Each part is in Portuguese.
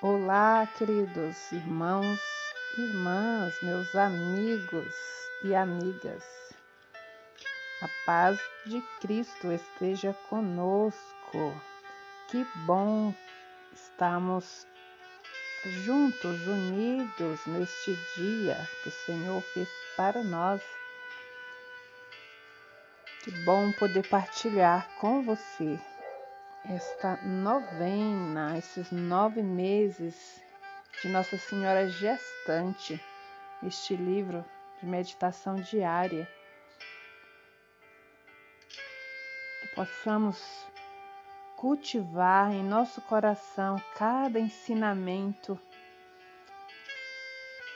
Olá, queridos irmãos, irmãs, meus amigos e amigas. A paz de Cristo esteja conosco. Que bom estamos juntos, unidos neste dia que o Senhor fez para nós. Que bom poder partilhar com você esta novena, esses nove meses de Nossa Senhora Gestante, este livro de meditação diária. Que possamos cultivar em nosso coração cada ensinamento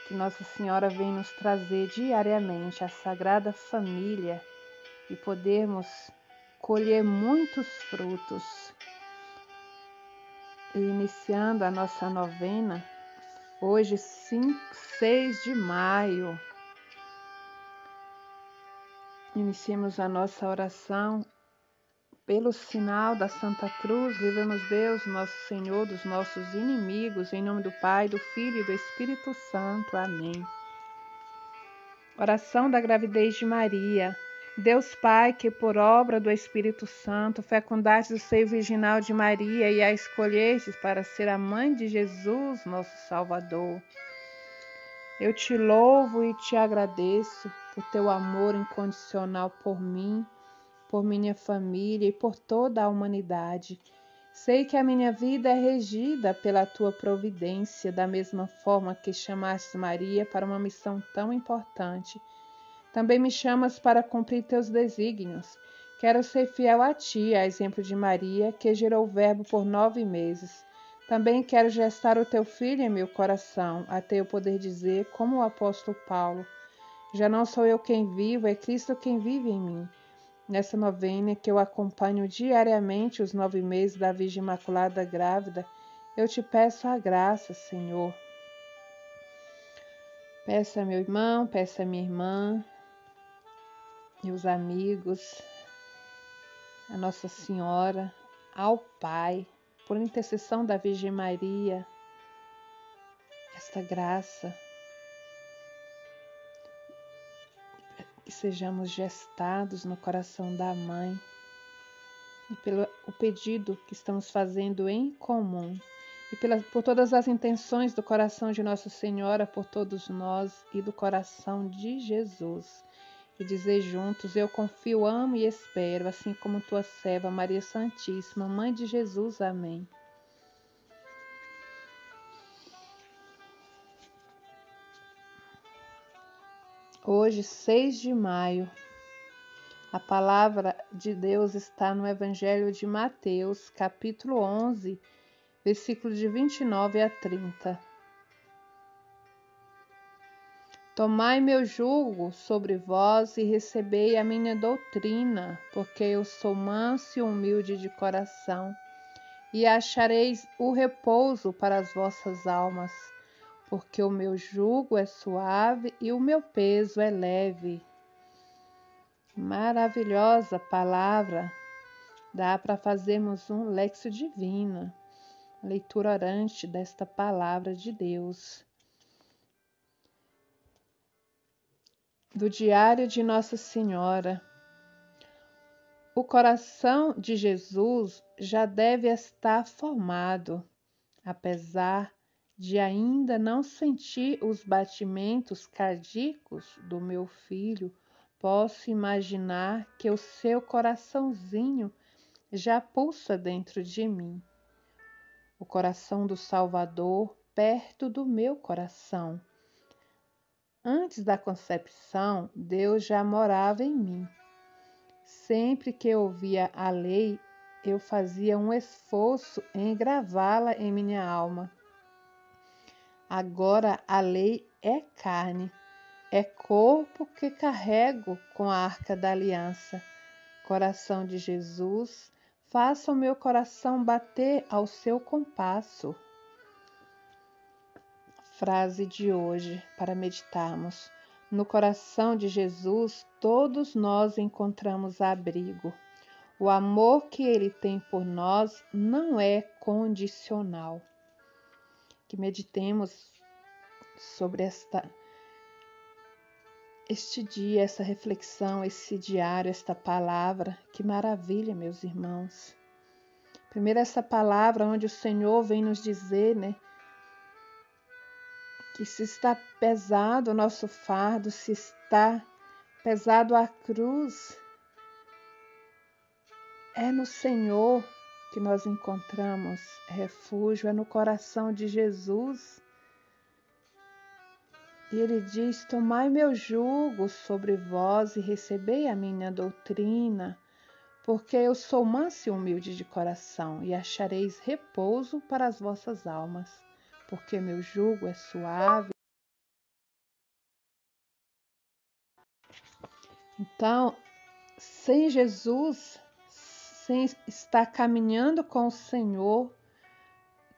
que Nossa Senhora vem nos trazer diariamente, a Sagrada Família, e podermos colher muitos frutos. E iniciando a nossa novena, hoje 5, 6 de maio, iniciemos a nossa oração pelo sinal da Santa Cruz, livra-nos Deus, nosso Senhor, dos nossos inimigos, em nome do Pai, do Filho e do Espírito Santo. Amém. Oração da gravidez de Maria. Deus Pai, que por obra do Espírito Santo fecundaste o seio virginal de Maria e a escolhestes para ser a mãe de Jesus, nosso Salvador. Eu te louvo e te agradeço por teu amor incondicional por mim, por minha família e por toda a humanidade. Sei que a minha vida é regida pela tua providência, da mesma forma que chamaste Maria para uma missão tão importante também me chamas para cumprir teus desígnios. Quero ser fiel a ti, a exemplo de Maria, que gerou o Verbo por nove meses. Também quero gestar o teu filho em meu coração, até eu poder dizer, como o apóstolo Paulo: Já não sou eu quem vivo, é Cristo quem vive em mim. Nessa novena que eu acompanho diariamente os nove meses da Virgem Imaculada Grávida, eu te peço a graça, Senhor. Peça meu irmão, peça minha irmã, meus amigos, a Nossa Senhora, ao Pai, por intercessão da Virgem Maria, esta graça, que sejamos gestados no coração da Mãe e pelo o pedido que estamos fazendo em comum e pela, por todas as intenções do coração de Nossa Senhora, por todos nós e do coração de Jesus e dizer juntos: Eu confio, amo e espero, assim como tua serva Maria Santíssima, Mãe de Jesus. Amém. Hoje, 6 de maio, a palavra de Deus está no Evangelho de Mateus, capítulo 11, versículos de 29 a 30. Tomai meu jugo sobre vós e recebei a minha doutrina, porque eu sou manso e humilde de coração, e achareis o repouso para as vossas almas, porque o meu jugo é suave e o meu peso é leve. Maravilhosa palavra, dá para fazermos um lexo divino, leitura orante desta palavra de Deus. Do Diário de Nossa Senhora. O coração de Jesus já deve estar formado, apesar de ainda não sentir os batimentos cardíacos do meu filho, posso imaginar que o seu coraçãozinho já pulsa dentro de mim. O coração do Salvador perto do meu coração Antes da concepção, Deus já morava em mim. Sempre que eu ouvia a lei, eu fazia um esforço em gravá-la em minha alma. Agora a lei é carne, é corpo que carrego com a arca da aliança. Coração de Jesus, faça o meu coração bater ao seu compasso frase de hoje para meditarmos. No coração de Jesus, todos nós encontramos abrigo. O amor que ele tem por nós não é condicional. que meditemos sobre esta este dia, essa reflexão, esse diário, esta palavra. Que maravilha, meus irmãos. Primeiro, essa palavra onde o Senhor vem nos dizer, né? Que se está pesado o nosso fardo, se está pesado a cruz, é no Senhor que nós encontramos refúgio, é no coração de Jesus. E ele diz: Tomai meu jugo sobre vós e recebei a minha doutrina, porque eu sou manso e humilde de coração, e achareis repouso para as vossas almas, porque meu jugo é suave. Então, sem Jesus, sem estar caminhando com o Senhor,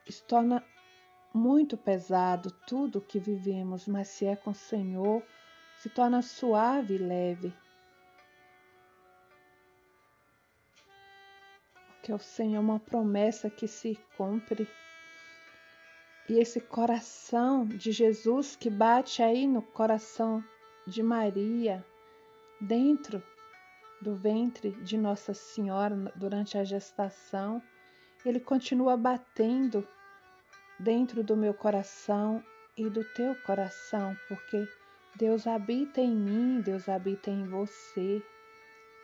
se torna muito pesado tudo que vivemos, mas se é com o Senhor, se torna suave e leve. Porque o Senhor é uma promessa que se cumpre. E esse coração de Jesus que bate aí no coração de Maria, dentro do ventre de Nossa Senhora durante a gestação, ele continua batendo dentro do meu coração e do teu coração, porque Deus habita em mim, Deus habita em você.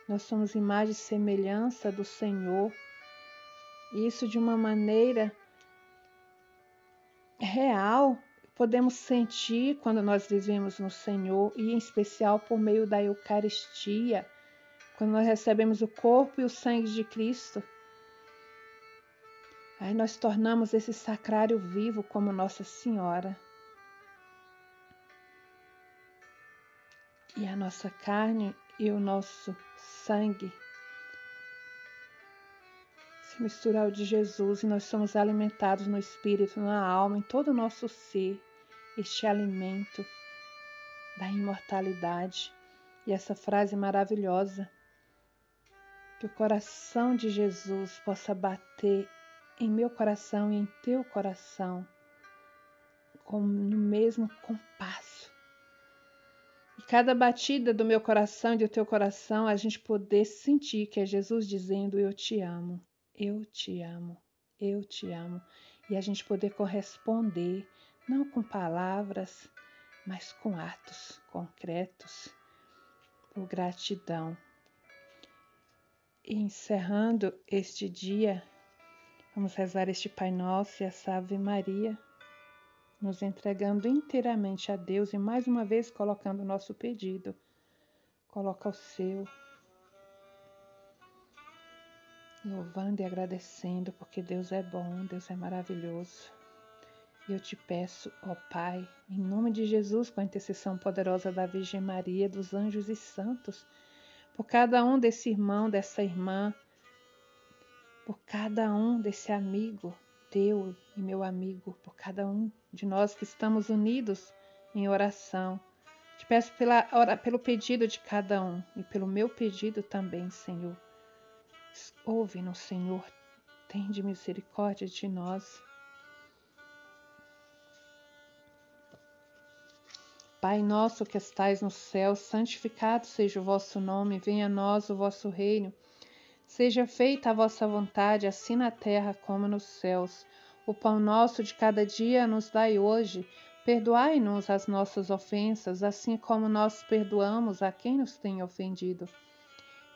Nós somos imagem e semelhança do Senhor. Isso de uma maneira real podemos sentir quando nós vivemos no Senhor e em especial por meio da Eucaristia, quando nós recebemos o corpo e o sangue de Cristo. Aí nós tornamos esse sacrário vivo como Nossa Senhora. E a nossa carne e o nosso sangue se misturam ao de Jesus e nós somos alimentados no espírito, na alma, em todo o nosso ser, este alimento da imortalidade. E essa frase maravilhosa, que o coração de Jesus possa bater em meu coração e em teu coração, no mesmo compasso. E cada batida do meu coração e do teu coração, a gente poder sentir que é Jesus dizendo: Eu te amo, eu te amo, eu te amo. E a gente poder corresponder, não com palavras, mas com atos concretos, por gratidão. E encerrando este dia, Vamos rezar este Pai Nosso e essa Ave Maria, nos entregando inteiramente a Deus e mais uma vez colocando o nosso pedido. Coloca o seu. Louvando e agradecendo, porque Deus é bom, Deus é maravilhoso. E eu te peço, ó Pai, em nome de Jesus, com a intercessão poderosa da Virgem Maria, dos anjos e santos, por cada um desse irmão, dessa irmã, por cada um desse amigo teu e meu amigo, por cada um de nós que estamos unidos em oração. Te peço pela, pelo pedido de cada um e pelo meu pedido também, Senhor. Ouve-nos, Senhor, tende misericórdia de nós. Pai nosso que estais no céu, santificado seja o vosso nome, venha a nós o vosso reino. Seja feita a vossa vontade, assim na terra como nos céus. O pão nosso de cada dia nos dai hoje. Perdoai-nos as nossas ofensas, assim como nós perdoamos a quem nos tem ofendido.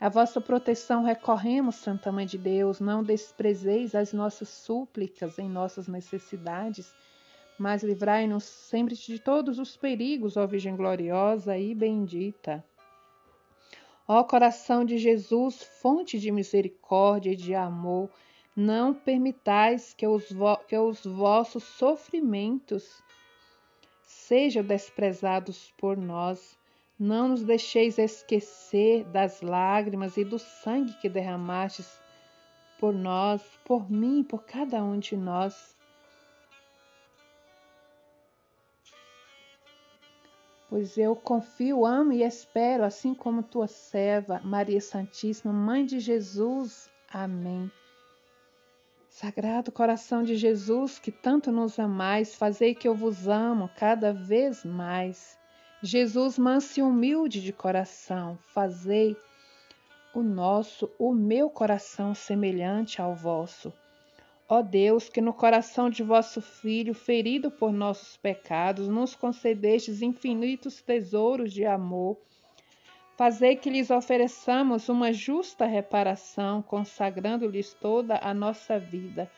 A vossa proteção recorremos, Santa Mãe de Deus, não desprezeis as nossas súplicas em nossas necessidades, mas livrai-nos sempre de todos os perigos, ó Virgem gloriosa e bendita. Ó coração de Jesus, fonte de misericórdia e de amor, não permitais que os, que os vossos sofrimentos sejam desprezados por nós. Não nos deixeis esquecer das lágrimas e do sangue que derramastes por nós, por mim, por cada um de nós. Pois eu confio, amo e espero, assim como tua serva, Maria Santíssima, Mãe de Jesus. Amém. Sagrado coração de Jesus, que tanto nos amais, fazei que eu vos amo cada vez mais. Jesus, manso e humilde de coração, fazei o nosso, o meu coração semelhante ao vosso. Ó Deus, que no coração de vosso Filho, ferido por nossos pecados, nos concedestes infinitos tesouros de amor, fazei que lhes ofereçamos uma justa reparação, consagrando-lhes toda a nossa vida.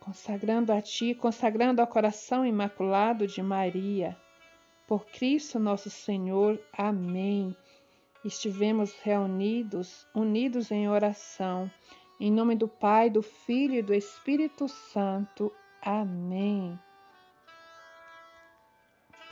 Consagrando a Ti, consagrando ao coração imaculado de Maria. Por Cristo nosso Senhor. Amém estivemos reunidos, unidos em oração. Em nome do Pai, do Filho e do Espírito Santo. Amém.